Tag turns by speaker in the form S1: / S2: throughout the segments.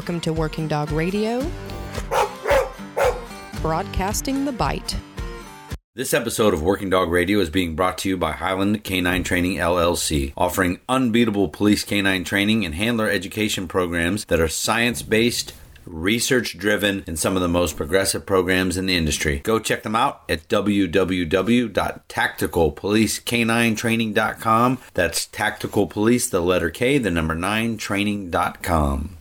S1: Welcome to Working Dog Radio, broadcasting the bite.
S2: This episode of Working Dog Radio is being brought to you by Highland Canine Training LLC, offering unbeatable police canine training and handler education programs that are science based, research driven, and some of the most progressive programs in the industry. Go check them out at www.tacticalpolicecaninetraining.com. That's tactical police, the letter K, the number 9, training.com.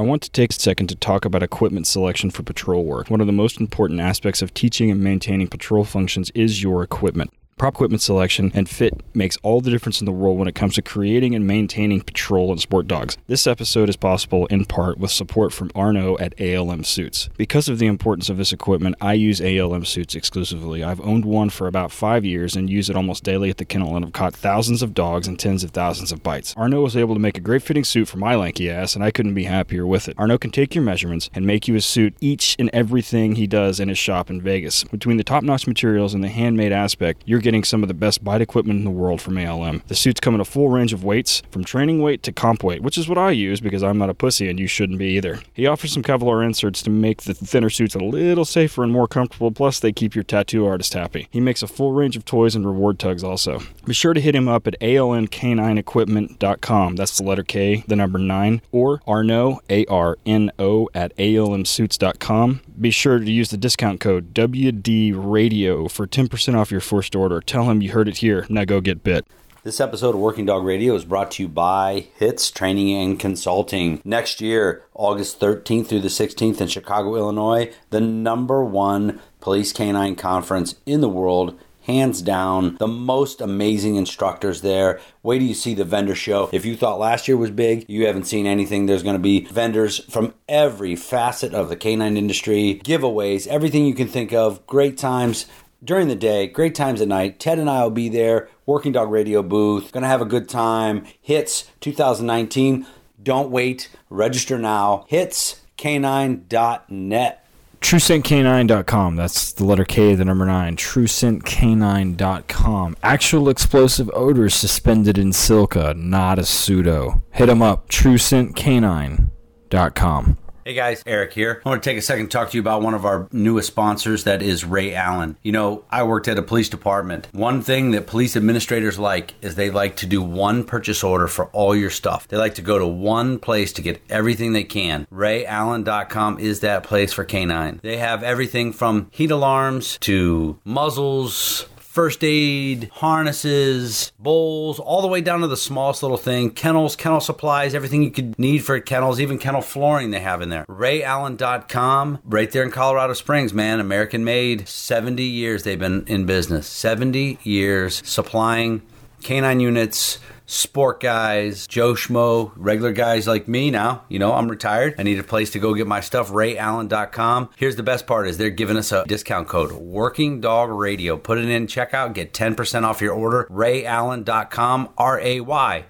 S3: I want to take a second to talk about equipment selection for patrol work. One of the most important aspects of teaching and maintaining patrol functions is your equipment. Prop equipment selection and fit makes all the difference in the world when it comes to creating and maintaining patrol and sport dogs. This episode is possible in part with support from Arno at ALM Suits. Because of the importance of this equipment, I use ALM Suits exclusively. I've owned one for about five years and use it almost daily at the kennel and have caught thousands of dogs and tens of thousands of bites. Arno was able to make a great fitting suit for my lanky ass, and I couldn't be happier with it. Arno can take your measurements and make you a suit each and everything he does in his shop in Vegas. Between the top notch materials and the handmade aspect, you're getting some of the best bite equipment in the world from ALM. The suits come in a full range of weights, from training weight to comp weight, which is what I use because I'm not a pussy and you shouldn't be either. He offers some Kevlar inserts to make the thinner suits a little safer and more comfortable, plus they keep your tattoo artist happy. He makes a full range of toys and reward tugs also. Be sure to hit him up at almk9equipment.com. That's the letter K, the number 9, or Arno, A R N O, at almsuits.com. Be sure to use the discount code WD Radio for 10% off your first order. Tell him you heard it here. Now go get bit.
S2: This episode of Working Dog Radio is brought to you by HITS Training and Consulting. Next year, August 13th through the 16th in Chicago, Illinois, the number one police canine conference in the world hands down the most amazing instructors there wait till you see the vendor show if you thought last year was big you haven't seen anything there's going to be vendors from every facet of the canine industry giveaways everything you can think of great times during the day, great times at night. Ted and I will be there, Working Dog Radio booth, gonna have a good time. Hits 2019. Don't wait, register now. Hitscanine.net.
S3: TrueScentK9.com. That's the letter K, the number 9. TrueScentK9.com. Actual explosive odors suspended in silica, not a pseudo. Hit them up. TrueScentK9.com.
S2: Hey guys, Eric here. I want to take a second to talk to you about one of our newest sponsors, that is Ray Allen. You know, I worked at a police department. One thing that police administrators like is they like to do one purchase order for all your stuff. They like to go to one place to get everything they can. RayAllen.com is that place for canine. They have everything from heat alarms to muzzles, first aid, harnesses, bowls, all the way down to the smallest little thing, kennels, kennel supplies, everything you could need for kennels, even kennel flooring they have in there. RayAllen.com, right there in Colorado Springs, man, American made. 70 years they've been in business. 70 years supplying canine units sport guys, Joe Schmo, regular guys like me now. You know, I'm retired. I need a place to go get my stuff. RayAllen.com. Here's the best part is they're giving us a discount code. Working Dog Radio. Put it in checkout. Get 10% off your order. RayAllen.com. R-A-Y-A-L-L-E-N.com.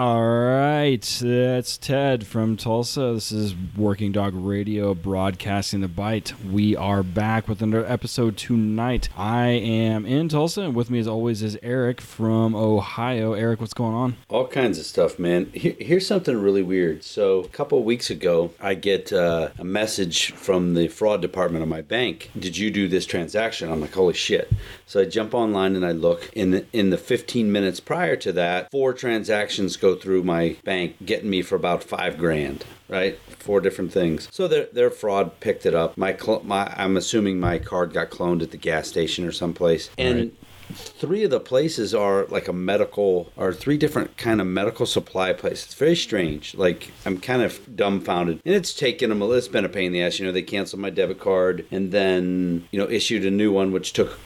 S3: All right, that's Ted from Tulsa. This is Working Dog Radio broadcasting the bite. We are back with another episode tonight. I am in Tulsa, and with me, as always, is Eric from Ohio. Eric, what's going on?
S2: All kinds of stuff, man. Here, here's something really weird. So, a couple weeks ago, I get uh, a message from the fraud department of my bank. Did you do this transaction? I'm like, holy shit. So I jump online and I look. In the in the 15 minutes prior to that, four transactions go through my bank, getting me for about five grand. Right, four different things. So their their fraud picked it up. My cl- my I'm assuming my card got cloned at the gas station or someplace, and.
S3: Right.
S2: Three of the places are like a medical, or three different kind of medical supply places. It's very strange. Like I'm kind of dumbfounded, and it's taken them. It's been a pain in the ass. You know, they canceled my debit card, and then you know issued a new one, which took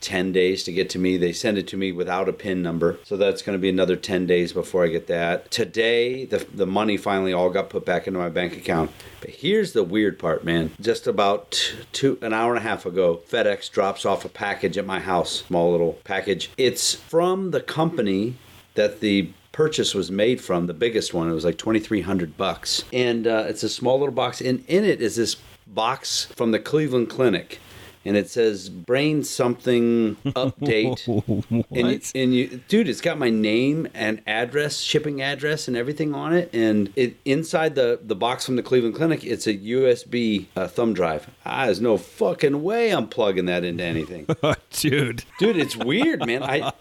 S2: 10 days to get to me. They send it to me without a PIN number. So that's going to be another 10 days before I get that. Today, the, the money finally all got put back into my bank account. But here's the weird part, man. Just about two, an hour and a half ago, FedEx drops off a package at my house, small little package. It's from the company that the purchase was made from the biggest one it was like 2300 bucks and uh, it's a small little box and in it is this box from the cleveland clinic and it says brain something update. And, you, and you, dude, it's got my name and address, shipping address, and everything on it. And it inside the the box from the Cleveland Clinic, it's a USB uh, thumb drive. Ah, there's no fucking way I'm plugging that into anything,
S3: Dude.
S2: dude. It's weird, man. I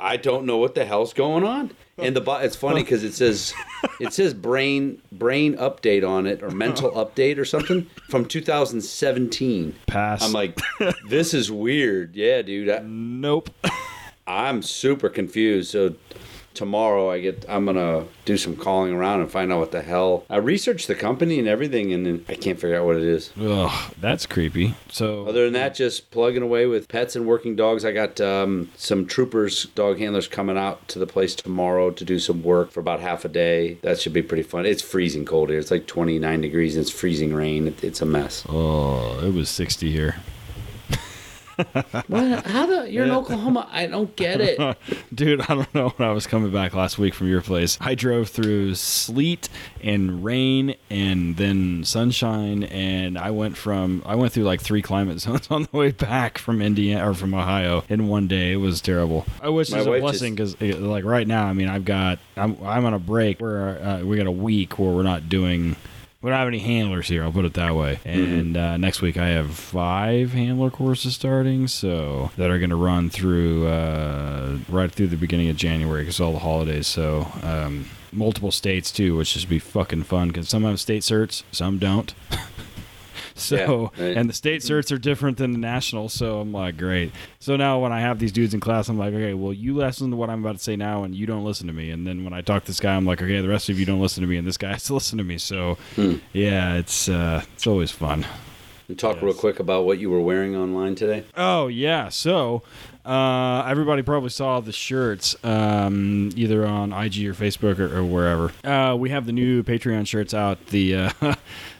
S2: I don't know what the hell's going on. And the it's funny because it says it says brain brain update on it or mental update or something from 2017.
S3: Pass.
S2: I'm like, this is weird. Yeah, dude. I,
S3: Nope.
S2: I'm super confused. So tomorrow I get I'm gonna do some calling around and find out what the hell. I researched the company and everything, and then I can't figure out what it is.
S3: Ugh, that's creepy. So
S2: Other than that, just plugging away with pets and working dogs. I got um, some troopers, dog handlers coming out to the place tomorrow to do some work for about half a day. That should be pretty fun. It's freezing cold here. It's like 29 degrees and it's freezing rain. It, it's a mess.
S3: Oh, it was 60 here.
S2: What? How the? You're in Oklahoma. I don't get it.
S3: Dude, I don't know when I was coming back last week from your place. I drove through sleet and rain and then sunshine and I went from I went through like three climate zones on the way back from Indiana or from Ohio in one day. It was terrible. I wish
S2: My
S3: it was a blessing cuz like right now, I mean, I've got I'm I'm on a break where uh, we got a week where we're not doing we don't have any handlers here. I'll put it that way. And uh, next week I have five handler courses starting, so that are going to run through uh, right through the beginning of January because all the holidays. So um, multiple states too, which should be fucking fun because some have state certs, some don't. So
S2: Yeah, right.
S3: and the state certs are different than the national. So I'm like, great. So now when I have these dudes in class, I'm like, okay, well you listen to what I'm about to say now, and you don't listen to me. And then when I talk to this guy, I'm like, okay, the rest of you don't listen to me, and this guy has to listen to me. So yeah, it's uh, it's always fun.
S2: And talk real quick about what you were wearing online today.
S3: Oh yeah, so uh, everybody probably saw the shirts um, either on IG or Facebook or, or wherever. Uh, we have the new Patreon shirts out. The uh,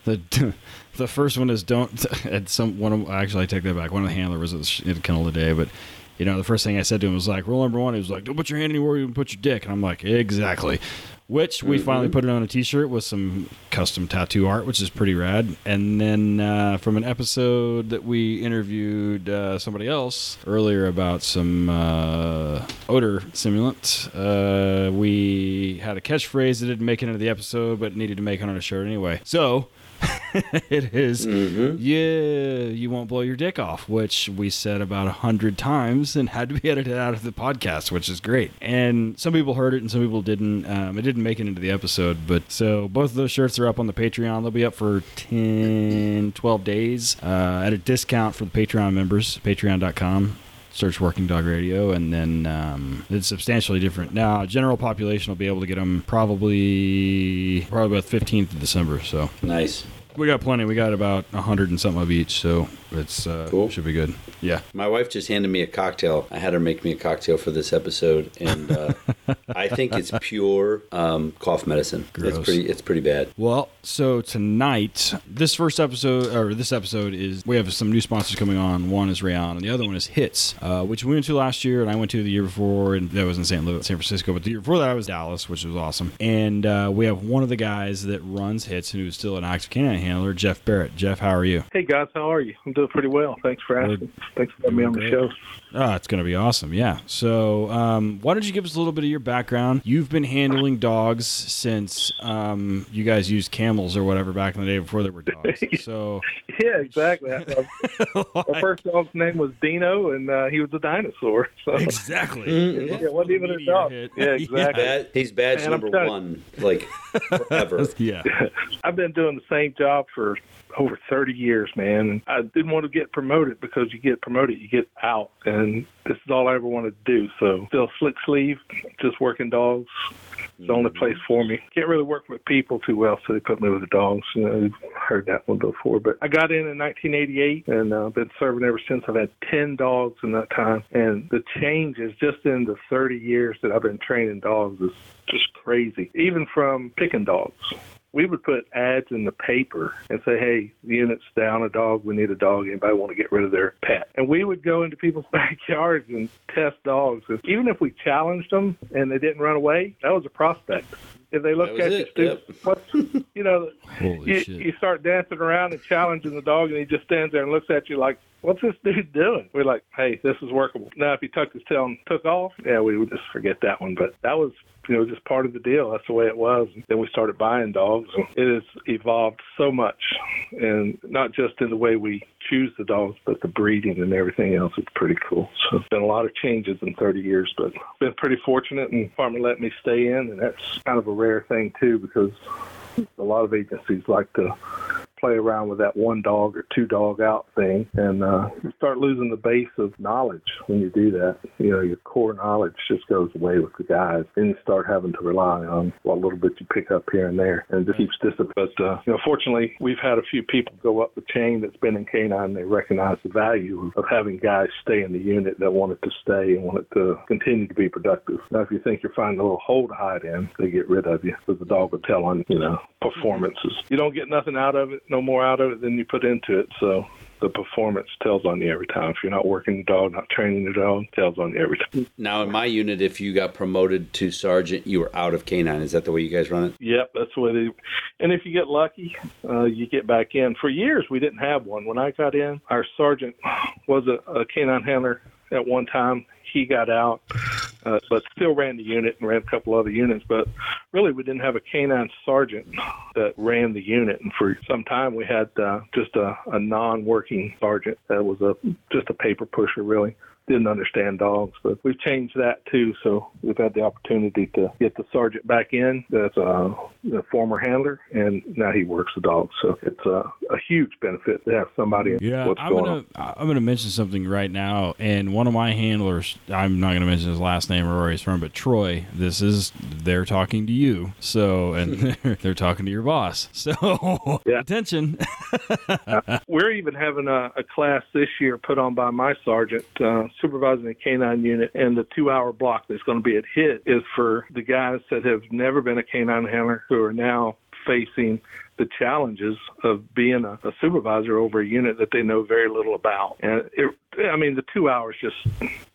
S3: the the first one is don't. At some one of actually I take that back. One of the handler was at the kennel today, but. You know, the first thing I said to him was like, rule number one, he was like, don't put your hand anywhere you can put your dick. And I'm like, exactly. Which we finally put it on a t shirt with some custom tattoo art, which is pretty rad. And then uh, from an episode that we interviewed uh, somebody else earlier about some uh, odor simulant, uh, we had a catchphrase that didn't make it into the episode, but needed to make it on a shirt anyway. So it is, yeah, you won't blow your dick off, which we said about a hundred times and had to be edited out of the podcast, which is great. And some people heard it and some people didn't. Um, it didn't make it into the episode, but so both of those shirts are up on the Patreon. They'll be up for 10, 12 days uh, at a discount for the Patreon members, patreon.com search Working Dog Radio, and then um, it's substantially different. Now, general population will be able to get them probably probably about fifteenth of December. So
S2: Nice.
S3: We got plenty. We got about a hundred and something of each, so it's uh,
S2: Cool.
S3: should be good. Yeah.
S2: My wife just handed me a cocktail. I had her make me a cocktail for this episode, and uh, I think it's pure um, cough medicine.
S3: Gross.
S2: It's pretty. It's pretty bad.
S3: Well, so tonight, this first episode, or this episode is, we have some new sponsors coming on. One is Ray Allen, and the other one is Hits, uh, which we went to last year, and I went to the year before, and that was in. Louis, San Francisco. But the year before that, I was Dallas, which was awesome. And uh, we have one of the guys that runs Hits, and who's still an active canine handler, Jeff Barrett. Jeff, how are you?
S4: Hey guys, how are you? I'm doing pretty well. Thanks for asking. Thanks for having me on the show.
S3: Oh, it's going to be awesome. Yeah. So, um, why don't you give us a little bit of your background? You've been handling dogs since um, you guys used camels or whatever back in the day before there were dogs. So,
S4: Yeah, exactly. My first dog's name was Dino, and uh, he was a dinosaur. So
S3: exactly.
S4: yeah, it wasn't even a dog.
S3: hit.
S4: Yeah, exactly.
S2: Bad, he's badge
S4: Man,
S2: number
S4: trying-
S2: one, like forever.
S3: Yeah.
S4: I've been doing the same job for over 30 years, man. And I didn't want to get promoted because you get promoted, you get out, and this is all I ever wanted to do. So still slick sleeve, just working dogs. It's the only place for me. Can't really work with people too well, so they put me with the dogs. You know, you've heard that one before. But I got in in 1988 and uh, been serving ever since. I've had 10 dogs in that time. And the changes just in the 30 years that I've been training dogs is just crazy. Even from picking dogs we would put ads in the paper and say, "Hey, the unit's down a dog. We need a dog. Anybody want to get rid of their pet?" And we would go into people's backyards and test dogs. And even if we challenged them and they didn't run away, that was a prospect. If they look
S2: That was
S4: at you
S2: it,
S4: stupid,
S2: yep.
S4: what's you know,
S3: Holy
S4: you,
S3: shit.
S4: you start dancing around and challenging the dog, and he just stands there and looks at you like, "What's this dude doing?" We're like, "Hey, this is workable." Now, if he tucked his tail and took off, yeah, we would just forget that one. But that was, you know, just part of the deal. That's the way it was. And then we started buying dogs, it has evolved so much, and not just in the way we choose the dogs, but the breeding and everything else. is pretty cool. So it's been a lot of changes in 30 years, but been pretty fortunate, and farmer let me stay in, and that's kind of a rare thing too because a lot of agencies like to play around with that one dog or two dog out thing and uh you start losing the base of knowledge when you do that. You know your core knowledge just goes away with the guys then you start having to rely on what little bit you pick up here and there and it just keeps discipline. But uh you know fortunately we've had a few people go up the chain that's been in canine they recognize the value of having guys stay in the unit that wanted to stay and wanted to continue to be productive. Now if you think you're finding a little hole to hide in they get rid of you because the dog will tell on you know performances. You don't get nothing out of it no more out of it than you put into it so the performance tells on you every time. If you're not working the dog, not training the dog, tells on you every time.
S2: Now, in my unit, if you got promoted to sergeant, you were out of canine. Is that the way you guys run it?
S4: Yep, that's the way they. And if you get lucky, uh, you get back in. For years, we didn't have one. When I got in, our sergeant was a, a canine handler at one time. He got out, uh, but still ran the unit and ran a couple other units. But really, we didn't have a canine sergeant that ran the unit. And for some time, we had uh, just a, a non-working sergeant that was a just a paper pusher, really didn't understand dogs, but we've changed that too. So we've had the opportunity to get the sergeant back in that's a, a former handler, and now he works the dogs. So it's a, a huge benefit to have somebody.
S3: Yeah,
S4: what's
S3: I'm
S4: going
S3: gonna
S4: on.
S3: I'm gonna mention something right now, and one of my handlers, I'm not gonna mention his last name or where he's from, but Troy. This is they're talking to you, so and they're, they're talking to your boss. So
S4: Yeah.
S3: attention.
S4: We're even having a, a class this year put on by my sergeant, uh, supervising the canine unit, and the two-hour block that's going to be at HIT is for the guys that have never been a canine handler who are now facing the challenges of being a, a supervisor over a unit that they know very little about. And it, I mean, the two hours just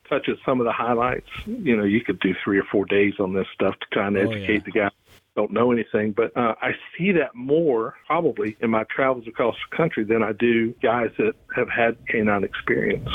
S4: touches some of the highlights. You know, you could do three or four days on this stuff to kind of
S3: Oh,
S4: educate
S3: yeah.
S4: the guys don't know anything, but uh, I see that more probably in my travels across the country than I do guys that have had canine experience.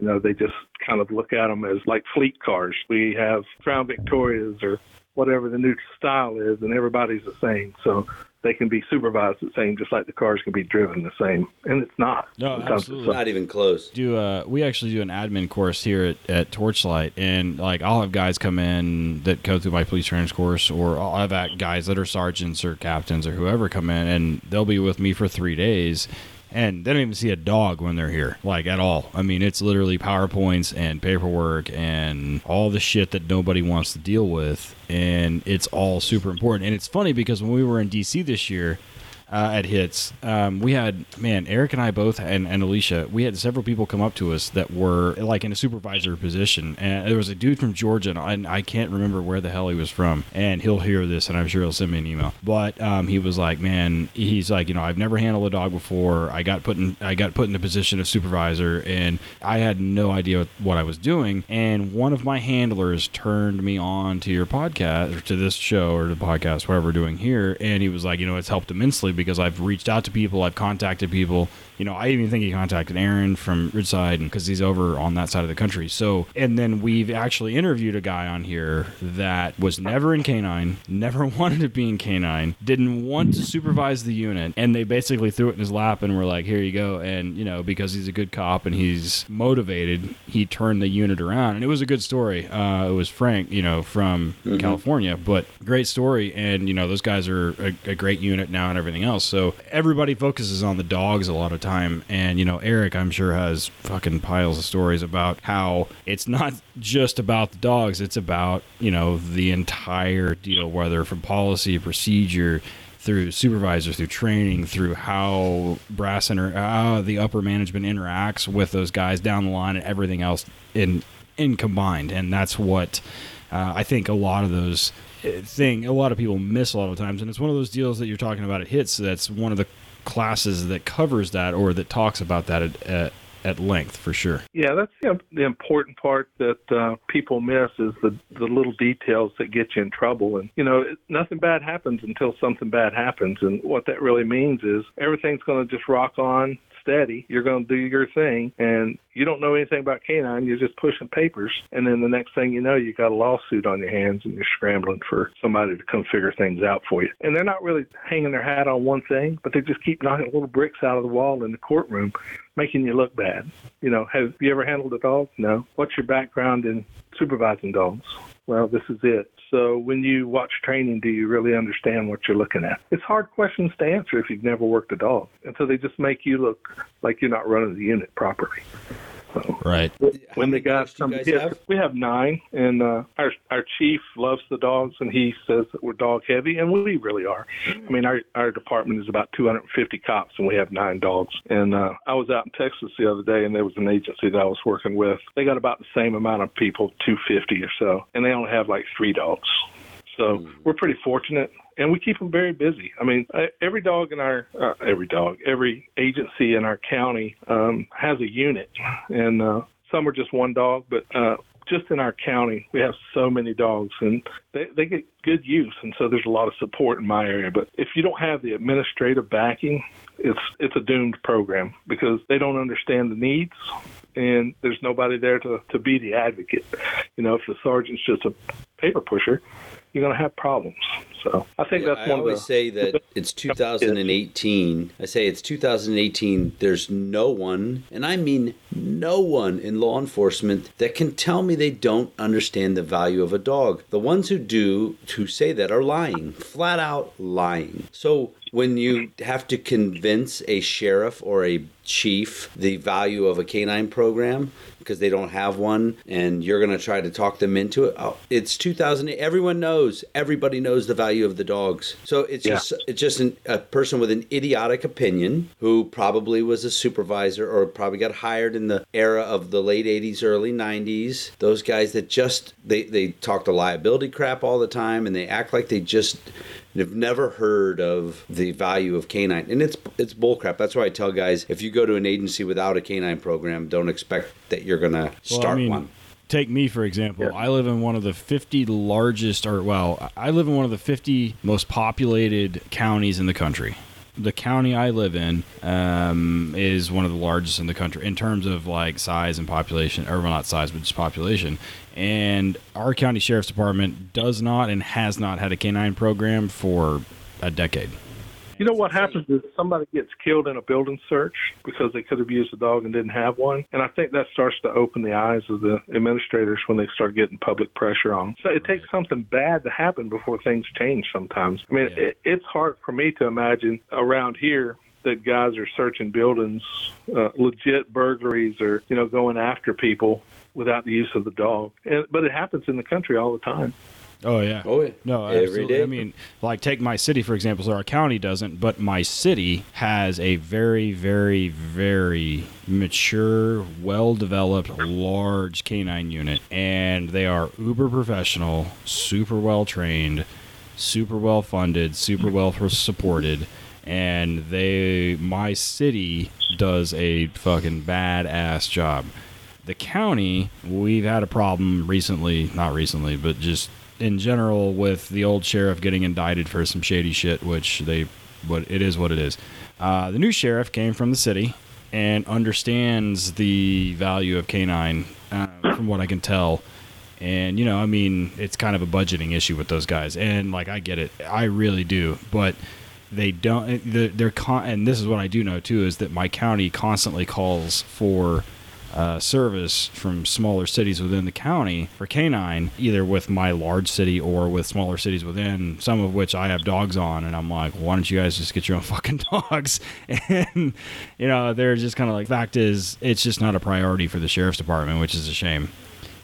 S4: You know, they just kind of look at them as like fleet cars. We have Crown Victorias or whatever the new style is, and everybody's the same. So they can be supervised the same, just like the cars can be driven the same. And it's not.
S3: No,
S4: Sometimes
S3: absolutely.
S2: Not even close.
S3: do uh we actually do an admin course here at, at Torchlight and like I'll have guys come in that go through my police training course or I'll have guys that are sergeants or captains or whoever come in and they'll be with me for three days and they don't even see a dog when they're here like at all. I mean it's literally powerpoints and paperwork and all the shit that nobody wants to deal with. And it's all super important. And it's funny because when we were in dc this year uh, at hits. Um, we had man eric and i both and, and alicia we had several people come up to us that were like in a supervisor position. And there was a dude from georgia and I, can't remember where the hell he was from and he'll hear this and i'm sure he'll send me an email. But um, he was like man he's like you know i've never handled a dog before. I got put in i got put in a position of supervisor and i had no idea what i was doing. And one of my handlers turned me on to your podcast or to this show or the podcast whatever we're doing here and he was like you know it's helped immensely because i've reached out to people i've contacted people you know i even think he contacted aaron from ridgeside because he's over on that side of the country. So and then we've actually interviewed a guy on here that was never in canine never wanted to be in canine didn't want to supervise the unit and they basically threw it in his lap and were like here you go. And you know because he's a good cop and he's motivated he turned the unit around. And it was a good story. Uh, it was frank you know from california but great story. And you know those guys are a, a great unit now and everything else. So everybody focuses on the dogs a lot of time and you know eric i'm sure has fucking piles of stories about how it's not just about the dogs it's about you know the entire deal whether from policy procedure through supervisor, through training, through how brass inter- how the upper management interacts with those guys down the line, and everything else in in combined. And that's what uh, I think a lot of those uh, thing a lot of people miss a lot of times. And it's one of those deals that you're talking about. It hits. That's one of the classes that covers that or that talks about that at, at at length for sure.
S4: Yeah, that's the, the important part that uh, people miss is the the little details that get you in trouble. And you know, nothing bad happens until something bad happens. And what that really means is everything's going to just rock on steady. You're going to do your thing, and you don't know anything about canine. You're just pushing papers, and then the next thing you know, you got a lawsuit on your hands, and you're scrambling for somebody to come figure things out for you. And they're not really hanging their hat on one thing, but they just keep knocking little bricks out of the wall in the courtroom, making you look bad. You know, have you ever handled a dog? No. What's your background in supervising dogs? Well, this is it. So when you watch training, do you really understand what you're looking at? It's hard questions to answer if you've never worked a dog. And so they just make you look like you're not running the unit properly.
S3: So right.
S4: When the guys come
S2: guys
S4: here,
S2: have?
S4: we have nine, and uh, our our chief loves the dogs, and he says that we're dog heavy, and we really are. I mean, our our department is about 250 cops, and we have nine dogs. And uh, I was out in Texas the other day, and there was an agency that I was working with. They got about the same amount of people, 250 or so, and they only have like three dogs. So we're pretty fortunate, and we keep them very busy. I mean, every dog in our uh, every dog, every agency in our county um, has a unit, and uh, some are just one dog, but uh, just in our county, we have so many dogs, and they they get good use, and so there's a lot of support in my area. But if you don't have the administrative backing, it's it's a doomed program because they don't understand the needs and there's nobody there to, to be the advocate. You know, if the sergeant's just a paper pusher, you're going to have problems. So I think
S2: Yeah,
S4: that's
S2: I
S4: one
S2: always
S4: of the.
S2: say that it's 2018. I say it's 2018. There's no one, and I mean no one in law enforcement that can tell me they don't understand the value of a dog. The ones who do, who say that, are lying, flat out lying. So when you have to convince a sheriff or a chief the value of a canine program because they don't have one and you're going to try to talk them into it. Oh, it's 2008 everyone knows. Everybody knows the value of the dogs. So it's
S4: Yeah.
S2: just it's just an, a person with an idiotic opinion who probably was a supervisor or probably got hired in the era of the late 80s early 90s those guys that just they they talk the liability crap all the time and they act like they just have never heard of the value of canine and it's it's bullcrap that's why i tell guys if you go to an agency without a canine program don't expect that you're gonna
S3: Well,
S2: start
S3: I mean,
S2: one
S3: Take me for example.
S4: Yeah.
S3: I live in one of the 50 largest, or well, I live in one of the 50 most populated counties in the country. The county I live in um, is one of the largest in the country in terms of like size and population, or well, not size, but just population. And our county sheriff's department does not and has not had a canine program for a decade.
S4: You know what happens is somebody gets killed in a building search because they could have used a dog and didn't have one, and I think that starts to open the eyes of the administrators when they start getting public pressure on. So it takes something bad to happen before things change. Sometimes, I mean,
S3: Yeah.
S4: it, it's hard for me to imagine around here that guys are searching buildings, uh, legit burglaries, or you know, going after people without the use of the dog. And, but it happens in the country all the time.
S3: Oh yeah.
S2: Oh, yeah.
S3: No,
S2: Every
S3: absolutely.
S2: day.
S3: I mean, like take my city for example. So our county doesn't, but my city has a very, very, very mature, well-developed, large canine unit, and they are uber professional, super well trained, super well funded, super well supported. And they, my city does a fucking badass job the county, we've had a problem recently, not recently, but just in general with the old sheriff getting indicted for some shady shit, which they, what it is what it is. Uh, the new sheriff came from the city and understands the value of canine, uh, from what I can tell. And you know, I mean, it's kind of a budgeting issue with those guys, and like I get it, I really do, but they don't. They're, they're con- and this is what I do know too is that my county constantly calls for uh, service from smaller cities within the county for canine, either with my large city or with smaller cities within, some of which I have dogs on. And I'm like, why don't you guys just get your own fucking dogs? And, you know, they're just kind of like, fact is, it's just not a priority for the sheriff's department, which is a shame.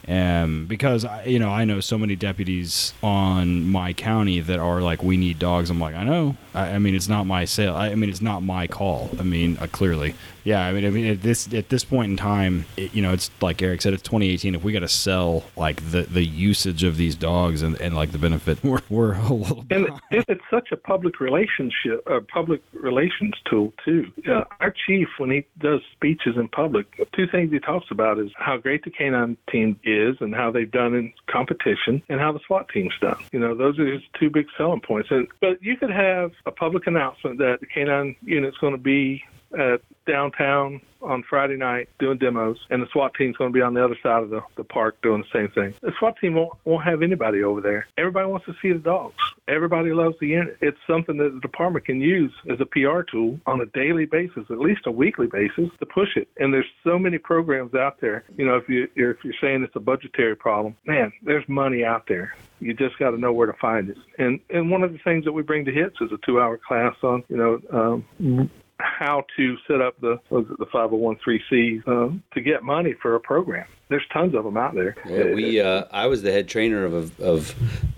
S3: um, because you know I know so many deputies on my county that are like, we need dogs. I'm like, I know. I, I mean, it's not my sale. I, I mean, it's not my call. I mean, uh, clearly, yeah. I mean, I mean, at this at this point in time, it, you know, it's like Eric said, it's 2018. If we got to sell like the the usage of these dogs and, and like the benefit, we're we're a little.
S4: Bit.
S3: And
S4: it, it's such a public relationship, uh, public relations tool too. Uh, our chief, when he does speeches in public, two things he talks about is how great the canine team is and how they've done in competition, and how the SWAT team's done. You know, those are his two big selling points. And but you could have a public announcement that the canine unit's going to be at downtown on Friday night doing demos, and the SWAT team's going to be on the other side of the, the park doing the same thing. The SWAT team won't, won't have anybody over there. Everybody wants to see the dogs. Everybody loves the unit. It's something that the department can use as a PR tool on a daily basis, at least a weekly basis, to push it. And there's so many programs out there. You know, if you if you're saying it's a budgetary problem, man, there's money out there. You just got to know where to find it. And and one of the things that we bring to hits is a two-hour class on you know um, how to set up the was it the 501c um, to get money for a program. There's tons of them out there.
S2: Yeah, we uh, I was the head trainer of of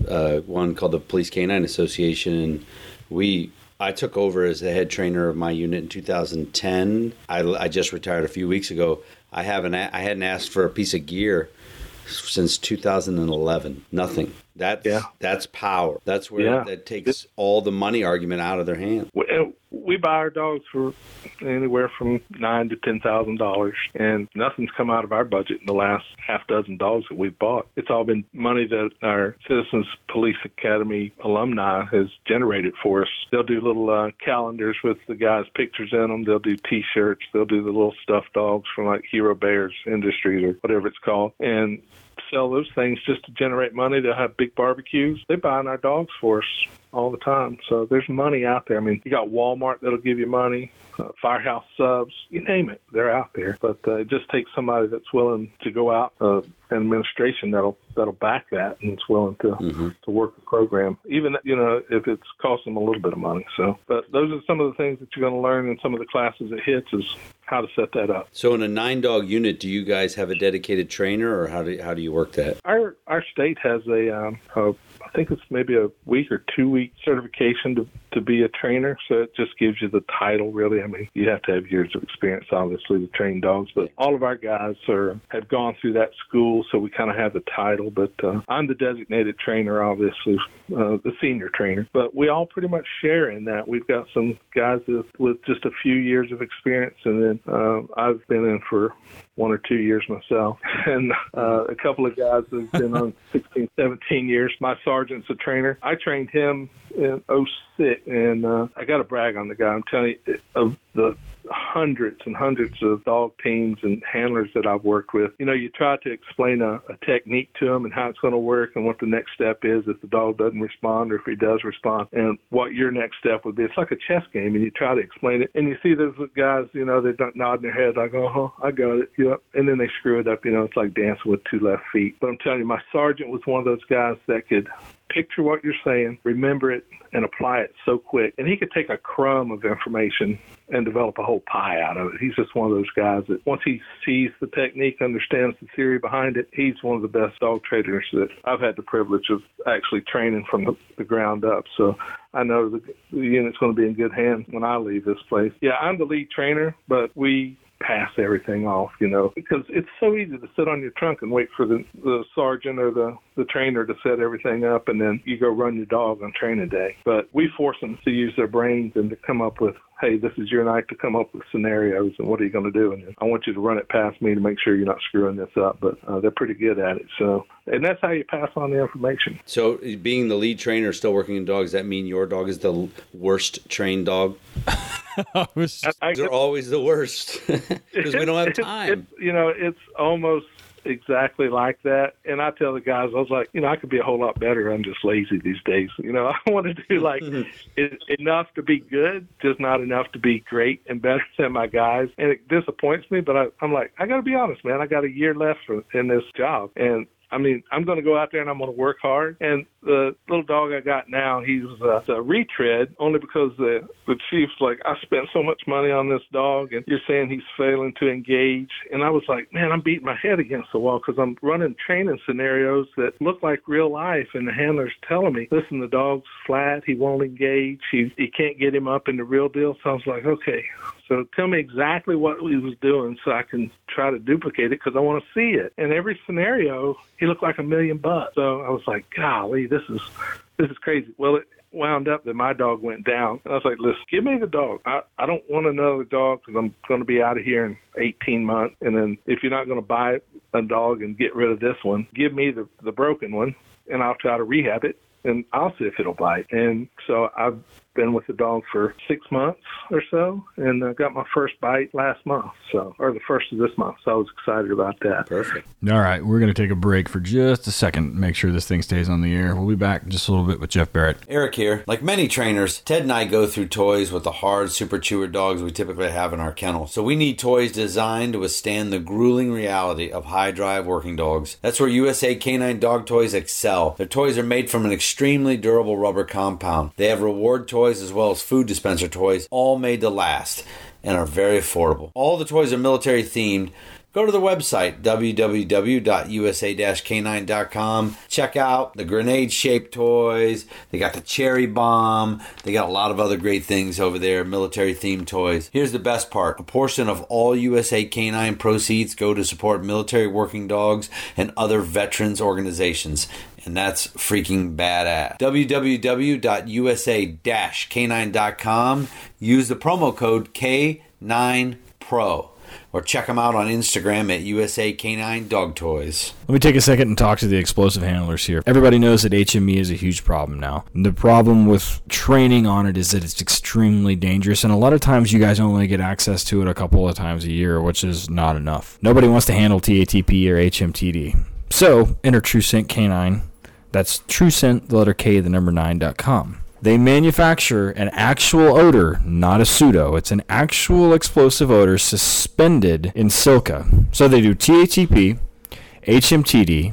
S2: uh, one called the Police Canine Association, and we I took over as the head trainer of my unit in 2010. I, I just retired a few weeks ago. I haven't I hadn't asked for a piece of gear since 2011. Nothing. That's
S4: Yeah.
S2: that's power. That's where
S4: Yeah.
S2: that takes all the money argument out of their hands.
S4: we, uh, we buy our dogs for anywhere from nine to ten thousand dollars, and nothing's come out of our budget in the last half dozen dogs that we've bought. It's all been money that our Citizens Police Academy alumni has generated for us. They'll do little uh, calendars with the guys' pictures in them. They'll do T-shirts. They'll do the little stuffed dogs from like Hero Bears Industries or whatever it's called, and sell those things just to generate money. They'll have big barbecues. They're buying our dogs for us all the time. So there's money out there. I mean, you got Walmart that'll give you money, uh, Firehouse subs, you name it, they're out there. But uh, it just takes somebody that's willing to go out, uh, administration that'll that'll back that and is willing to to work the program, even you know if it's costing them a little bit of money. So, but those are some of the things that you're going to learn in some of the classes it hits is how to set that up.
S2: So in a nine dog unit, do you guys have a dedicated trainer, or how do how do you work that?
S4: Our our state has a, um, a think it's maybe a week or two week certification to to be a trainer. So it just gives you the title. Really, I mean, you have to have years of experience, obviously, to train dogs. But all of our guys are have gone through that school, so we kind of have the title. But uh, I'm the designated trainer, obviously, uh, the senior trainer. But we all pretty much share in that. We've got some guys with, with just a few years of experience, and then uh, I've been in for one or two years myself, and uh, a couple of guys have been on 16, 17 years. My sergeant's a trainer. I trained him in 06, and uh, I got to brag on the guy. I'm telling you, of the hundreds and hundreds of dog teams and handlers that I've worked with, you know, you try to explain a, a technique to them and how it's going to work and what the next step is if the dog doesn't respond or if he does respond and what your next step would be. It's like a chess game, and you try to explain it, and you see those guys, you know, they're nodding their heads like, "Oh, I got it," yep, and then they screw it up. You know, it's like dancing with two left feet. But I'm telling you, my sergeant was one of those guys that could picture what you're saying, remember it, and apply it so quick. And he could take a crumb of information and develop a whole pie out of it. He's just one of those guys that once he sees the technique, understands the theory behind it, he's one of the best dog trainers that I've had the privilege of actually training from the, the ground up. So I know the, the unit's going to be in good hands when I leave this place. Yeah, I'm the lead trainer, but we pass everything off, you know, because it's so easy to sit on your trunk and wait for the, the sergeant or the, the trainer to set everything up and then you go run your dog on training day. But we force them to use their brains and to come up with, hey, this is your night to come up with scenarios and what are you going to do? And I want you to run it past me to make sure you're not screwing this up. But uh, they're pretty good at it. So, and that's how you pass on the information.
S2: So being the lead trainer, still working in dogs, that mean your dog is the worst trained dog?
S3: I was just-
S4: I,
S2: They're always the worst because we don't have time.
S4: it's, you know, it's almost exactly like that. And I tell the guys, I was like, you know, I could be a whole lot better. I'm just lazy these days. You know, I want to do like it, enough to be good, just not enough to be great and better than my guys. And it disappoints me, but I, I'm like, I got to be honest, man. I got a year left for, in this job, and I mean, I'm going to go out there and I'm going to work hard. And the little dog I got now, he's a, a retread only because the the chief's like, I spent so much money on this dog, and you're saying he's failing to engage. And I was like, man, I'm beating my head against the wall because I'm running training scenarios that look like real life, and the handler's telling me, listen, the dog's flat, he won't engage, he he can't get him up in the real deal. So I was like, okay, so tell me exactly what he was doing so I can try to duplicate it because I want to see it. In every scenario, he looked like a million bucks. So I was like, golly, this is this is crazy. Well, it wound up that my dog went down. And I was like, listen, give me the dog. I, I don't want another dog because I'm going to be out of here in 18 months. And then if you're not going to buy a dog and get rid of this one, give me the, the broken one and I'll try to rehab it and I'll see if it'll bite. And so I've been with the dog for six months or so, and uh, got my first bite last month, so or the first of this month. So I was excited about that.
S2: Perfect.
S3: All right, we're going to take a break for just a second. Make sure this thing stays on the air. We'll be back in just a little bit with Jeff Barrett.
S2: Eric here. Like many trainers, Ted and I go through toys with the hard super chewer dogs we typically have in our kennel. So we need toys designed to withstand the grueling reality of high drive working dogs. That's where USA Canine Dog Toys excel. Their toys are made from an extremely durable rubber compound. They have reward toys as well as food dispenser toys, all made to last and are very affordable. All the toys are military themed. Go to the website www.usa-canine.com. Check out the grenade shaped toys. They got the cherry bomb. They got a lot of other great things over there, military themed toys. Here's the best part. A portion of all USA Canine proceeds go to support military working dogs and other veterans organizations and that's freaking badass. www.usa-canine.com. Use the promo code K9PRO or check them out on Instagram at USA Canine Dog Toys.
S3: Let me take a second and talk to the explosive handlers here. Everybody knows that HME is a huge problem now. The problem with training on it is that it's extremely dangerous, and a lot of times you guys only get access to it a couple of times a year, which is not enough. Nobody wants to handle TATP or HMTD. So, enter TrueScent Canine. That's TrueScent, the letter K, the number 9.com. They manufacture an actual odor, not a pseudo. It's an actual explosive odor suspended in silica. So they do TATP, HMTD,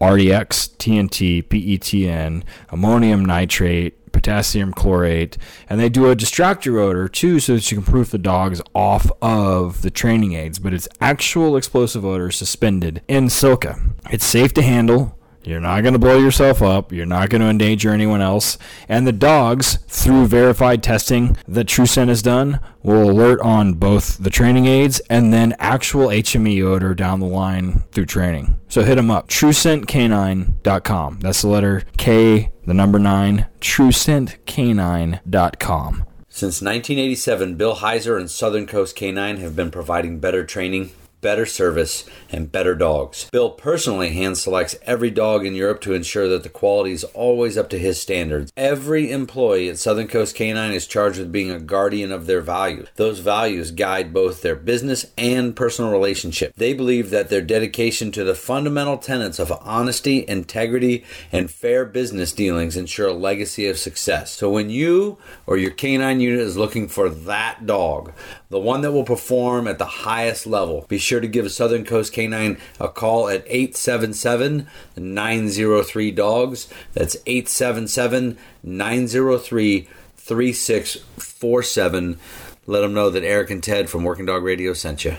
S3: RDX, TNT, PETN, ammonium nitrate, potassium chlorate, and they do a distractor odor too so that you can proof the dogs off of the training aids. But it's actual explosive odor suspended in silica. It's safe to handle. You're not going to blow yourself up. You're not going to endanger anyone else. And the dogs, through verified testing that TrueScent has done, will alert on both the training aids and then actual HME odor down the line through training. So hit them up. TrueScentCanine.com. That's the letter K, the number 9, TrueScentCanine.com.
S2: Since 1987, Bill Heiser and Southern Coast Canine have been providing better training, better service, and better dogs. Bill personally hand selects every dog in Europe to ensure that the quality is always up to his standards. Every employee at Southern Coast Canine is charged with being a guardian of their values. Those values guide both their business and personal relationship. They believe that their dedication to the fundamental tenets of honesty, integrity, and fair business dealings ensure a legacy of success. So when you or your canine unit is looking for that dog, the one that will perform at the highest level, be sure to give Southern Coast Canine a call at 877 903 Dogs. That's 877 903 3647. Let them know that Eric and Ted from Working Dog Radio sent you.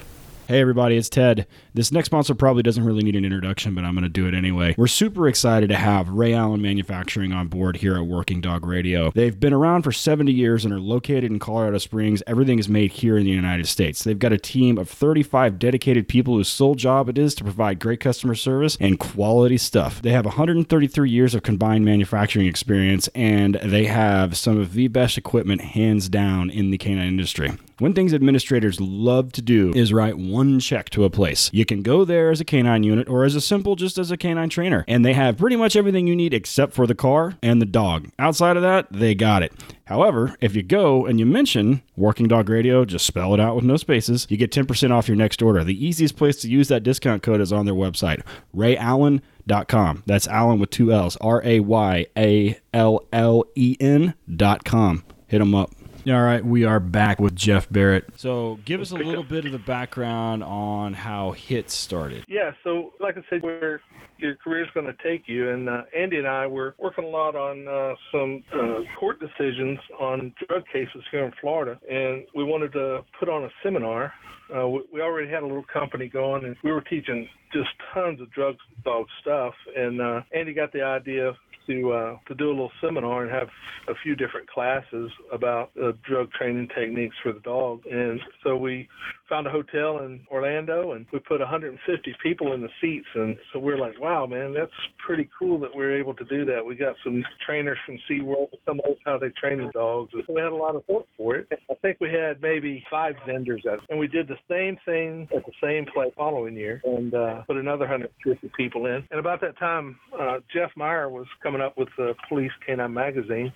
S3: Hey everybody, it's Ted. This next sponsor probably doesn't really need an introduction, but I'm going to do it anyway. We're super excited to have Ray Allen Manufacturing on board here at Working Dog Radio. They've been around for 70 years and are located in Colorado Springs. Everything is made here in the United States. They've got a team of 35 dedicated people whose sole job it is to provide great customer service and quality stuff. They have 133 years of combined manufacturing experience and they have some of the best equipment hands down in the canine industry. One things administrators love to do is write one check to a place. You can go there as a canine unit or as a simple just as a canine trainer, and they have pretty much everything you need except for the car and the dog. Outside of that, they got it. However, if you go and you mention Working Dog Radio, just spell it out with no spaces, you get 10% off your next order. The easiest place to use that discount code is on their website, rayallen.com. That's Allen with two L's, R A Y A L L E N.com. Hit them up. All right, we are back with Jeff Barrett. So, give us a little bit of the background on how HITS started.
S4: Yeah, so like I said, where your career is going to take you, and uh, Andy and I were working a lot on uh, some uh, court decisions on drug cases here in Florida, and we wanted to put on a seminar. Uh, we, we already had a little company going, and we were teaching just tons of drug dog stuff. And uh, Andy got the idea to uh, to do a little seminar and have a few different classes about uh, drug training techniques for the dog. And so we found a hotel in Orlando and we put 150 people in the seats. And so we're like, wow, man, that's pretty cool that we're able to do that. We got some trainers from SeaWorld to come over how they train the dogs. And we had a lot of support for it. I think we had maybe five vendors at it. And we did the same thing at the same place following year and uh, put another 150 people in. And about that time, uh, Jeff Meyer was coming up with the Police Canine Magazine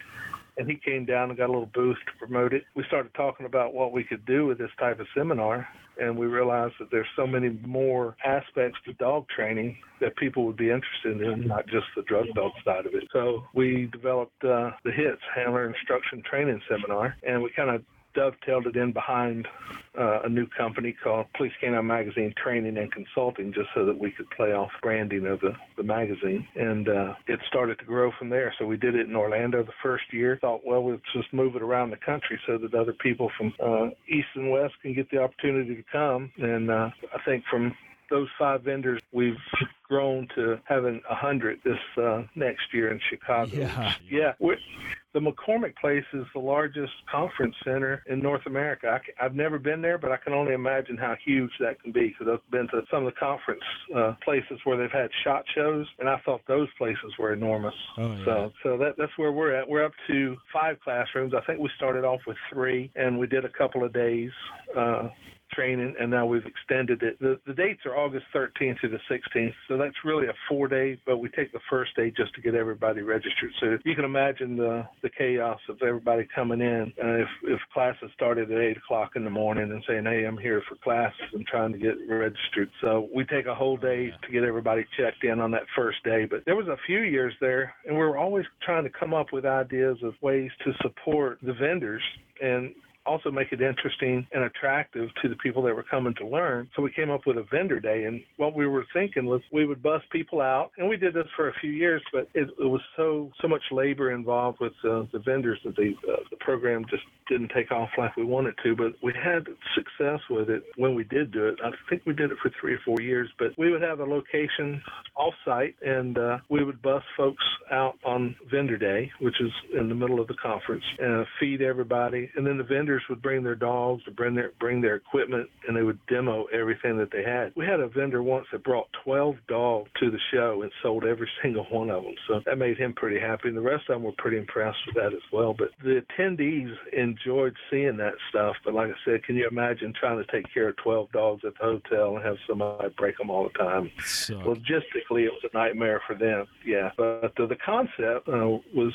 S4: and he came down and got a little booth to promote it. We started talking about what we could do with this type of seminar, and we realized that there's so many more aspects to dog training that people would be interested in, not just the drug dog side of it. So we developed uh, the HITS, Handler Instruction Training Seminar, and we kind of dovetailed it in behind uh, a new company called Police Canine Magazine Training and Consulting, just so that we could play off branding of the, the magazine. And uh, it started to grow from there. So we did it in Orlando the first year. Thought, well, let's just move it around the country so that other people from uh, east and west can get the opportunity to come. And uh, I think from those five vendors, we've grown to having a hundred this uh, next year in Chicago.
S3: Yeah.
S4: Yeah. We're, the McCormick Place is the largest conference center in North America. I, have never been there, but I can only imagine how huge that can be because I've been to some of the conference uh, places where they've had SHOT Shows, and I thought those places were enormous.
S3: Oh, yeah.
S4: So, so that, that's where we're at. We're up to five classrooms. I think we started off with three, and we did a couple of days. Uh, training, and now we've extended it. The, the dates are August 13th to the 16th, so that's really a four day, but we take the first day just to get everybody registered. So you can imagine the, the chaos of everybody coming in. Uh, if, if classes started at 8 o'clock in the morning and saying, hey, I'm here for classes and trying to get registered. So we take a whole day to get everybody checked in on that first day. But there was a few years there, and we we're always trying to come up with ideas of ways to support the vendors and also make it interesting and attractive to the people that were coming to learn. So we came up with a vendor day, and what we were thinking was we would bus people out, and we did this for a few years, but it, it was so so much labor involved with uh, the vendors that the uh, the program just didn't take off like we wanted to. But we had success with it when we did do it. I think we did it for three or four years, but we would have a location off-site, and uh, we would bus folks out on vendor day, which is in the middle of the conference, and feed everybody, and then the vendors vendors would bring their dogs to bring their bring their equipment and they would demo everything that they had. We had a vendor once that brought 12 dogs to the show and sold every single one of them. So that made him pretty happy. And the rest of them were pretty impressed with that as well. But the attendees enjoyed seeing that stuff. But like I said, can you imagine trying to take care of 12 dogs at the hotel and have somebody break them all the time?
S3: So,
S4: Logistically, it was a nightmare for them. Yeah. But the, the concept uh, was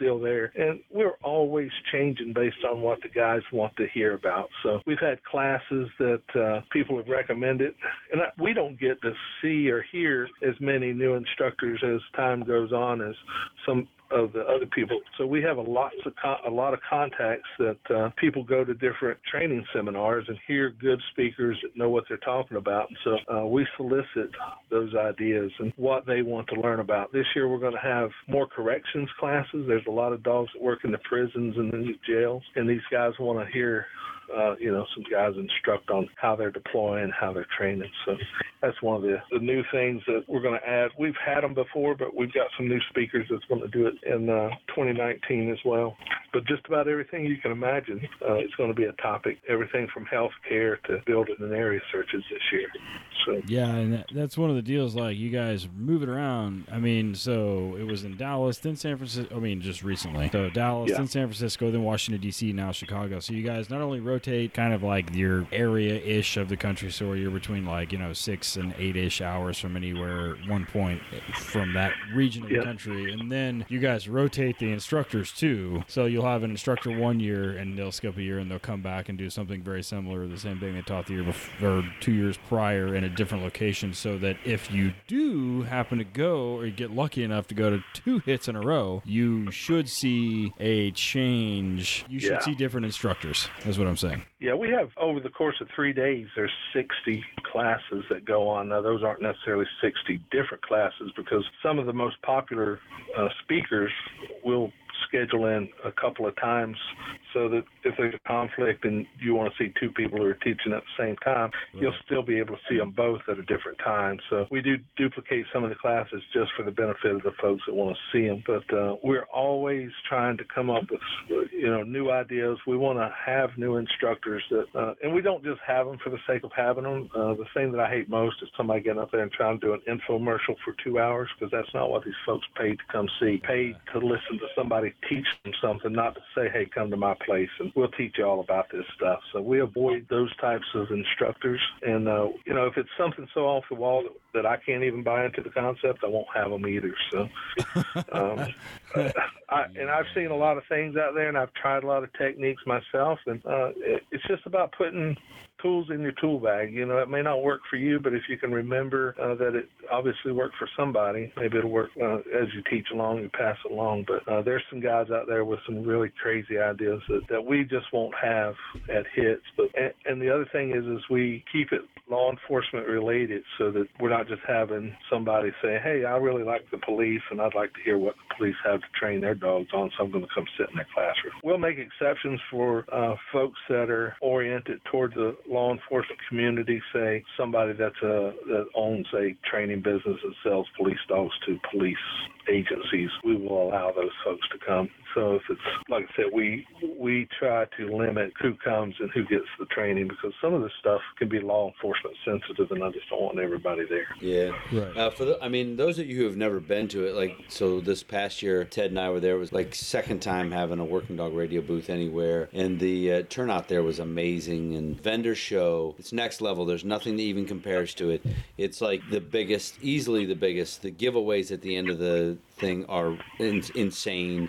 S4: still there. And we're always changing based on what the guys want to hear about. So we've had classes that uh, people have recommended, and we don't get to see or hear as many new instructors as time goes on as some of the other people. So we have a lots of con- a lot of contacts that uh, people go to different training seminars and hear good speakers that know what they're talking about. And so uh, we solicit those ideas and what they want to learn about. This year we're going to have more corrections classes. There's a lot of dogs that work in the prisons and in the jails, and these guys want to hear uh, you know, some guys instruct on how they're deploying, how they're training. So that's one of the, the new things that we're going to add. We've had them before, but we've got some new speakers that's going to do it in uh, 2019 as well. But just about everything you can imagine uh, is going to be a topic. Everything from health care to building and area searches this year. So
S3: yeah, and that's one of the deals. Like you guys move it around. I mean, so it was in Dallas, then San Francisco. I mean, just recently. So Dallas,
S4: Yeah.
S3: then San Francisco, then Washington D.C., now Chicago. So you guys not only rotate rotate kind of like your area ish of the country, so you're between like you know six and eight ish hours from anywhere one point from that region of
S4: Yeah.
S3: the country, and then you guys rotate the instructors too. So you'll have an instructor one year, and they'll skip a year, and they'll come back and do something very similar, the same thing they taught the year before, or two years prior in a different location, so that if you do happen to go or get lucky enough to go to two hits in a row, you should see a change. You should
S4: Yeah.
S3: see different instructors. That's what I'm saying.
S4: Yeah, we have over the course of three days, there's 60 classes that go on. Now, those aren't necessarily 60 different classes because some of the most popular uh, speakers will schedule in a couple of times so that if there's a conflict and you want to see two people who are teaching at the same time, you'll still be able to see them both at a different time. So we do duplicate some of the classes just for the benefit of the folks that want to see them. But uh, we're always trying to come up with you know new ideas. We want to have new instructors that, uh, and we don't just have them for the sake of having them. Uh, the thing that I hate most is somebody getting up there and trying to do an infomercial for two hours because that's not what these folks paid to come see. Paid to listen to somebody teach them something, not to say, "Hey, come to my place and we'll teach you all about this stuff." So we avoid those types of instructors. And uh, you know, if it's something so off the wall that, that I can't even buy into the concept, I won't have them either. So, um, I, and I've seen a lot of things out there, and I've tried a lot of techniques myself, and uh, it, it's just about putting tools in your tool bag. You know, it may not work for you, but if you can remember uh, that it obviously worked for somebody, maybe it'll work uh, as you teach along, you pass it along. But uh, there's some guys out there with some really crazy ideas that, that we just won't have at hits. But and, and the other thing is, is we keep it law enforcement related so that we're not just having somebody say, hey, I really like the police and I'd like to hear what the police have to train their dogs on, so I'm going to come sit in their classroom. We'll make exceptions for uh, folks that are oriented toward the law enforcement community, say somebody that's a, that owns a training business that sells police dogs to police agencies. We will allow those folks to come. So if it's like I said, we we try to limit who comes and who gets the training because some of this stuff can be law enforcement sensitive, and I just don't want everybody there.
S2: Yeah.
S3: Right.
S2: Uh, for the, I mean, those of you who have never been to it, like, so this past year, Ted and I were there. It was like second time having a working dog radio booth anywhere, and the uh, turnout there was amazing. And vendor show, it's next level. There's nothing that even compares to it. It's like the biggest, easily the biggest. The giveaways at the end of the thing are in, insane.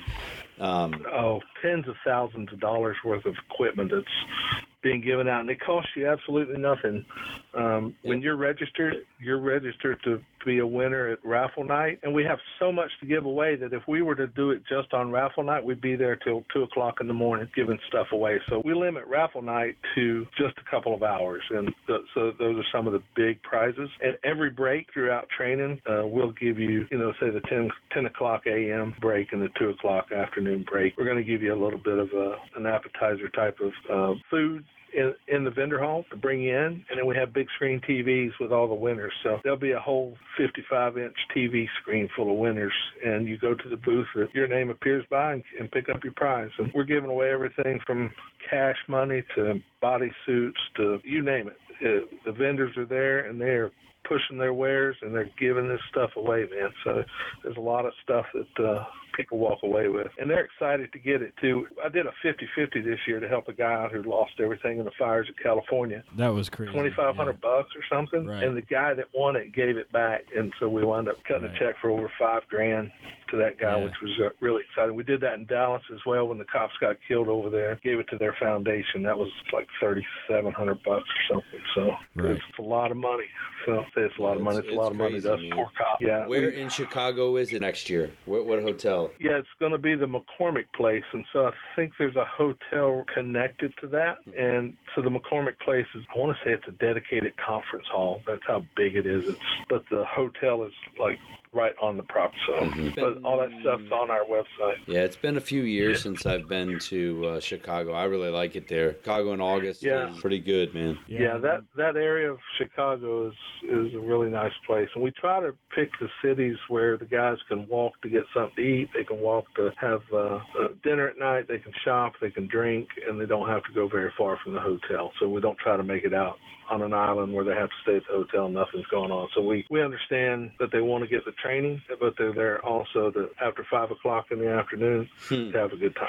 S2: Um,
S4: oh, tens of thousands of dollars worth of equipment that's being given out, and it costs you absolutely nothing. Um, when you're registered, you're registered to be a winner at raffle night, and we have so much to give away that if we were to do it just on raffle night, we'd be there till two o'clock in the morning giving stuff away. So we limit raffle night to just a couple of hours, and th- so those are some of the big prizes. And every break throughout training, uh, we'll give you, you know, say the 10, 10 o'clock a.m. break and the two o'clock afternoon break. We're going to give you a little bit of a, an appetizer type of uh, food in, in the vendor hall to bring in, and then we have big screen TVs with all the winners. So there'll be a whole 55 inch TV screen full of winners, and you go to the booth that your name appears by and, and pick up your prize. And we're giving away everything from cash money to body suits to you name it. Uh, the vendors are there, and they're pushing their wares and they're giving this stuff away, man. So there's a lot of stuff that uh, people walk away with, and they're excited to get it too. I did a 50-50 this year to help a guy out who lost everything in the fires in California.
S3: That was crazy.
S4: Twenty five hundred bucks or something,
S3: Right.
S4: and the guy that won it gave it back, and so we wound up cutting
S3: Right.
S4: a check for over five grand to that guy,
S3: Yeah.
S4: which was uh, really exciting. We did that in Dallas as well when the cops got killed over there. Gave it to their foundation. That was like thirty seven hundred bucks or something. So
S3: Right.
S4: it's a lot of money. So say it's a lot of money. It's,
S2: It's-
S4: a lot
S2: it's
S4: of money to us
S2: crazy, man.
S4: poor cops. Yeah.
S2: where in Chicago is it next year? What, what hotel?
S4: yeah, it's going to be the McCormick Place, and so I think there's a hotel connected to that. And so the McCormick Place is, I want to say it's a dedicated conference hall. That's how big it is. It's, but the hotel is like right on the prop. So, but all that stuff's on our website.
S2: Yeah, it's been a few years since I've been to uh, Chicago. I really like it there. Chicago in August
S4: Yeah.
S2: is pretty good, man.
S4: Yeah, that that area of Chicago is is a really nice place, and we try to pick the cities where the guys can walk to get something to eat. They can walk to have uh, dinner at night. They can shop. They can drink, and they don't have to go very far from the hotel. So we don't try to make it out on an island where they have to stay at the hotel and nothing's going on. So we we understand that they want to get the training, but they're there also to after five o'clock in the afternoon hmm. to have a good time.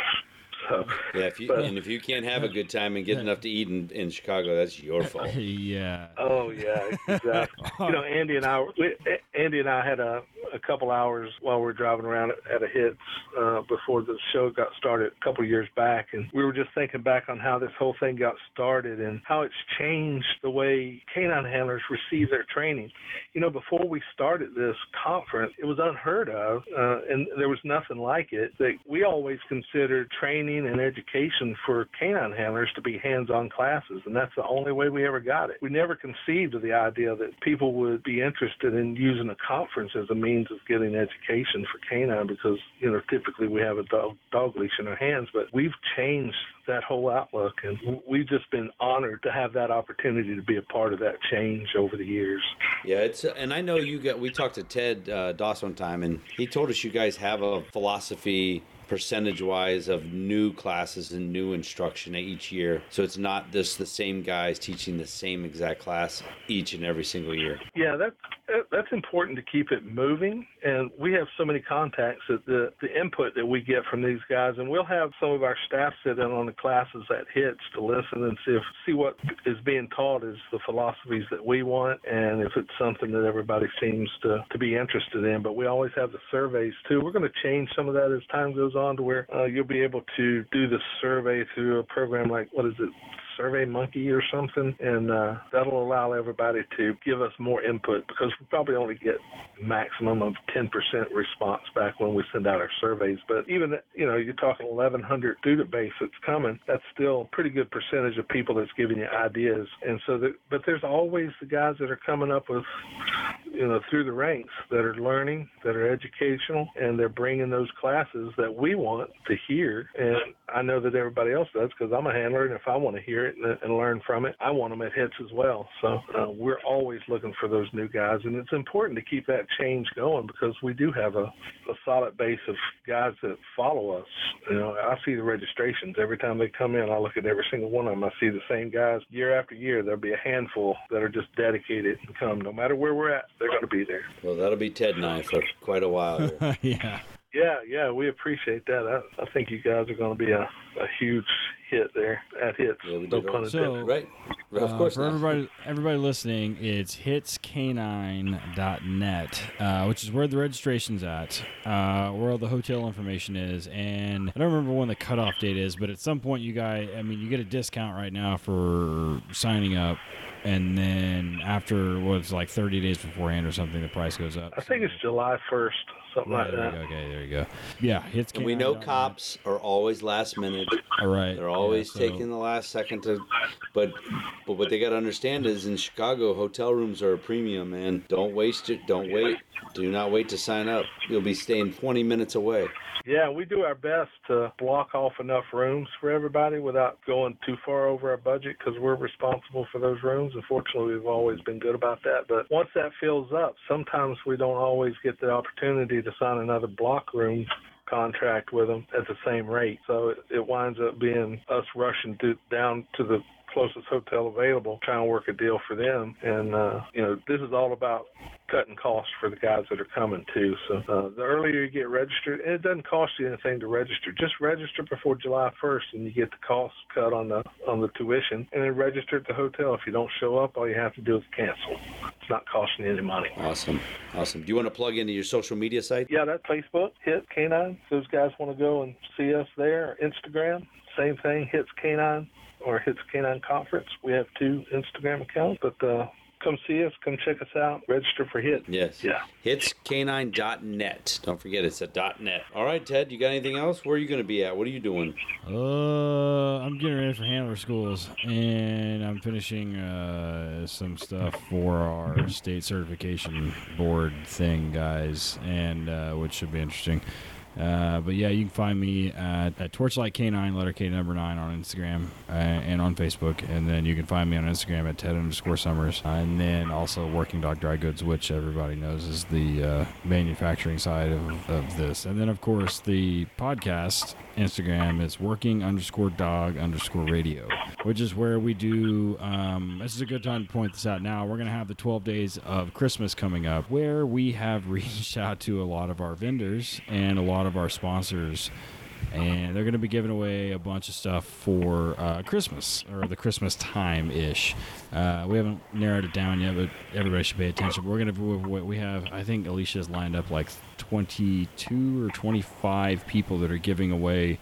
S4: So
S2: Yeah, if you
S4: But-
S2: and if you can't have a good time and get enough to eat in, in Chicago, that's your fault.
S3: yeah.
S4: Oh yeah, exactly. you know, Andy and I, we, Andy and I had a a couple hours while we were driving around at, at a hits uh, before the show got started a couple years back, and we were just thinking back on how this whole thing got started and how it's changed the way canine handlers receive their training. You know, before we started this conference, it was unheard of, uh, and there was nothing like it. That we always considered training and education for canine handlers to be hands-on classes, and that's the only way we ever got it. We never conceived of the idea that people would be interested in using a conference as a means of getting education for canine because, you know, typically we have a dog, dog leash in our hands, but we've changed that whole outlook and we've just been honored to have that opportunity to be a part of that change over the years.
S2: Yeah, it's and I know you got. We talked to Ted uh, Doss one time, and he told us you guys have a philosophy percentage wise of new classes and new instruction each year. So it's not just the same guys teaching the same exact class each and every single year.
S4: Yeah, that that- that's important to keep it moving. And we have so many contacts that the the input that we get from these guys, and we'll have some of our staff sit in on the classes at hits to listen and see if see what is being taught is the philosophies that we want, and if it's something that everybody seems to to be interested in. But we always have the surveys too. We're going to change some of that as time goes on to where uh, you'll be able to do the survey through a program like what is it? Survey Monkey or something, and uh, that'll allow everybody to give us more input because we probably only get maximum of 10% response back when we send out our surveys. But even you know, you're talking 1,100 student base that's coming. That's still a pretty good percentage of people that's giving you ideas. And so, that, but there's always the guys that are coming up with you know through the ranks that are learning, that are educational, and they're bringing those classes that we want to hear. And I know that everybody else does because I'm a handler, and if I want to hear it and, and learn from it, I want them at hits as well. So uh, we're always looking for those new guys, and it's important to keep that change going because we do have a, a solid base of guys that follow us. You know, I see the registrations every time they come in. I look at every single one of them. I see the same guys year after year. There'll be a handful that are just dedicated and come no matter where we're at. They're going to be there.
S2: Well, that'll be Ted and I for quite a while.
S3: Yeah.
S4: Yeah, yeah, we appreciate that. I, I think you guys are going to be a, a huge hit there at hits.
S2: Yeah,
S4: no pun
S2: all-
S3: So-
S4: intended.
S2: right? Of
S3: Uh,
S2: course
S3: for
S2: not.
S3: everybody everybody listening, it's hitscanine.net, uh, which is where the registration's at, uh, where all the hotel information is, and I don't remember when the cutoff date is, but at some point you guys, I mean, you get a discount right now for signing up, and then after what's like 30 days beforehand or something, the price goes up.
S4: I think it's July 1st, something
S3: Right,
S4: like
S3: there you
S4: that.
S3: go. Okay, there you go. Yeah, hits.
S2: And we know cops are always last minute.
S3: All right,
S2: They're always
S3: yeah, so-
S2: taking the last second to, but but what they got to understand is in Chicago, hotel rooms are a premium, man. Don't waste it. Don't wait. Do not wait to sign up. You'll be staying 20 minutes away.
S4: Yeah, we do our best to block off enough rooms for everybody without going too far over our budget because we're responsible for those rooms. Unfortunately, we've always been good about that. But once that fills up, sometimes we don't always get the opportunity to sign another block room contract with them at the same rate. So it, it winds up being us rushing to, down to the closest hotel available, trying to work a deal for them. And, uh, you know, this is all about cutting costs for the guys that are coming too. So uh, the earlier you get registered, and it doesn't cost you anything to register. Just register before July 1st, and you get the cost cut on the on the tuition, and then register at the hotel. If you don't show up, all you have to do is cancel. It's not costing you any money.
S2: Awesome, awesome. Do you want to plug into your social media site?
S4: Yeah, that's Facebook hit Canine. Those guys want to go and see us there. Instagram, same thing. Hits Canine or Hits Canine Conference. We have two Instagram accounts, but uh, come see us. Come check us out. Register for Hit.
S2: Yes.
S4: Yeah.
S2: Hitscanine.net. Don't forget it's a dot .net. All right, Ted. You got anything else? Where are you going to be at? What are you doing?
S3: Uh, I'm getting ready for handler schools, and I'm finishing uh, some stuff for our state certification board thing, guys, and uh, which should be interesting. Uh, but yeah, you can find me at, at Torchlight K9, letter K number nine on Instagram uh, and on Facebook, and then you can find me on Instagram at Ted underscore Summers, and then also Working Dog Dry Goods, which everybody knows is the uh, manufacturing side of, of this, and then of course the podcast Instagram is Working underscore Dog underscore Radio, which is where we do. Um, this is a good time to point this out. Now we're gonna have the 12 days of Christmas coming up, where we have reached out to a lot of our vendors and a lot of our sponsors and they're going to be giving away a bunch of stuff for uh, Christmas or the Christmas time ish. Uh, we haven't narrowed it down yet, but everybody should pay attention. We're going to we have I think Alicia's lined up like 22 or 25 people that are giving away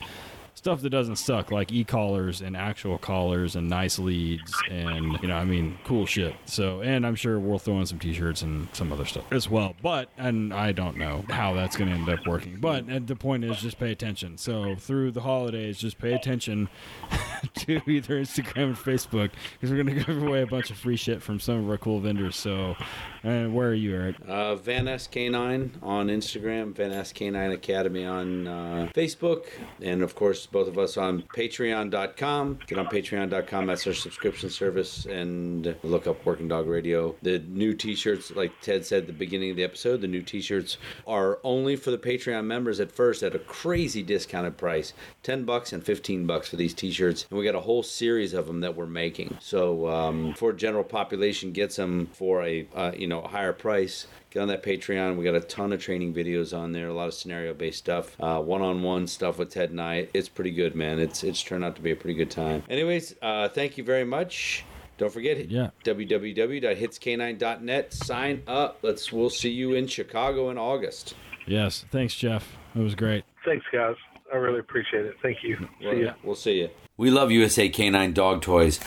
S3: stuff that doesn't suck, like e-collars and actual collars and nice leads and you know, I mean, cool shit. So, and I'm sure we'll throw in some t-shirts and some other stuff as well. But and I don't know how that's going to end up working. But the point is, just pay attention. So through the holidays, just pay attention to either Instagram and Facebook because we're going to give away a bunch of free shit from some of our cool vendors. So, and where are you, Eric?
S2: Uh, Van S K9 on Instagram, Van S K9 Academy on uh, Facebook, and of course both of us on Patreon.com. Get on Patreon.com. That's our subscription service, and look up Working Dog Radio. The new T-shirts, like Ted said at the beginning of the episode, the new T-shirts are only for the Patreon members at first at a crazy discounted price, ten bucks and fifteen bucks for these T-shirts, and we got a whole series of them that we're making. So um, for general population gets them for a uh, you know a higher price get on that Patreon. We got a ton of training videos on there, a lot of scenario based stuff, one on one stuff with Ted and I. It's pretty good, man. It's it's turned out to be a pretty good time. Anyways, uh, thank you very much. Don't forget,
S3: yeah.
S2: www.hitsk9.net. Sign up. Let's. We'll see you in Chicago in August.
S3: Yes. Thanks, Jeff. It was great.
S4: Thanks, guys. I really appreciate it. Thank you.
S2: Well,
S4: see ya.
S2: We'll see you. We love USA Canine Dog Toys.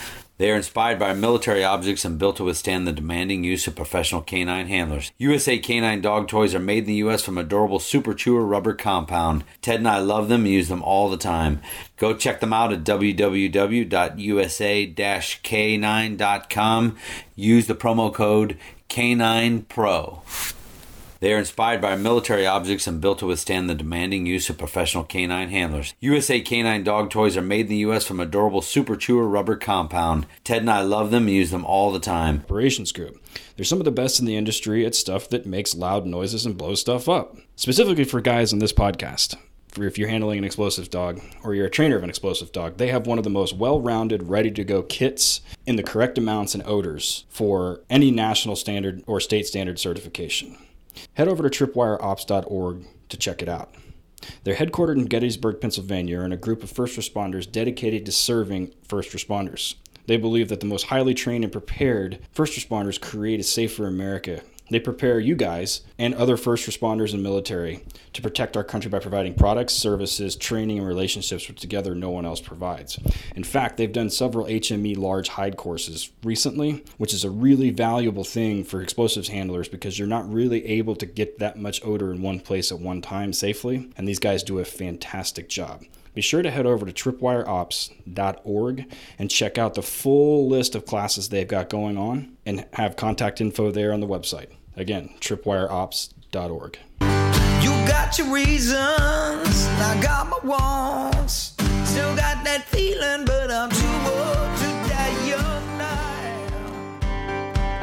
S2: They are inspired by military objects and built to withstand the demanding use of professional canine handlers. USA Canine Dog Toys are made in the U.S. from a durable Super Chewer rubber compound. Ted and I love them and use them all the time. Go check them out at www.usa-k9.com. Use the promo code K9PRO. They are inspired by military objects and built to withstand the demanding use of professional canine handlers. USA Canine dog toys are made in the U.S. from a durable Super Chewer rubber compound. Ted and I love them and use them all the time.
S3: Operations Group. They're some of the best in the industry at stuff that makes loud noises and blows stuff up. Specifically for guys on this podcast. If you're handling an explosive dog or you're a trainer of an explosive dog, they have one of the most well rounded, ready to go kits in the correct amounts and odors for any national standard or state standard certification. Head over to tripwireops.org to check it out. They're headquartered in Gettysburg, Pennsylvania, and a group of first responders dedicated to serving first responders. They believe that the most highly trained and prepared first responders create a safer America. They prepare you guys and other first responders and military to protect our country by providing products, services, training, and relationships which together no one else provides. In fact, they've done several HME large hide courses recently, which is a really valuable thing for explosives handlers because you're not really able to get that much odor in one place at one time safely, and these guys do a fantastic job. Be sure to head over to tripwireops.org and check out the full list of classes they've got going on and have contact info there on the website. Again, tripwireops.org.
S5: You got your reasons, I got my wants. Still got that feeling, but I'm too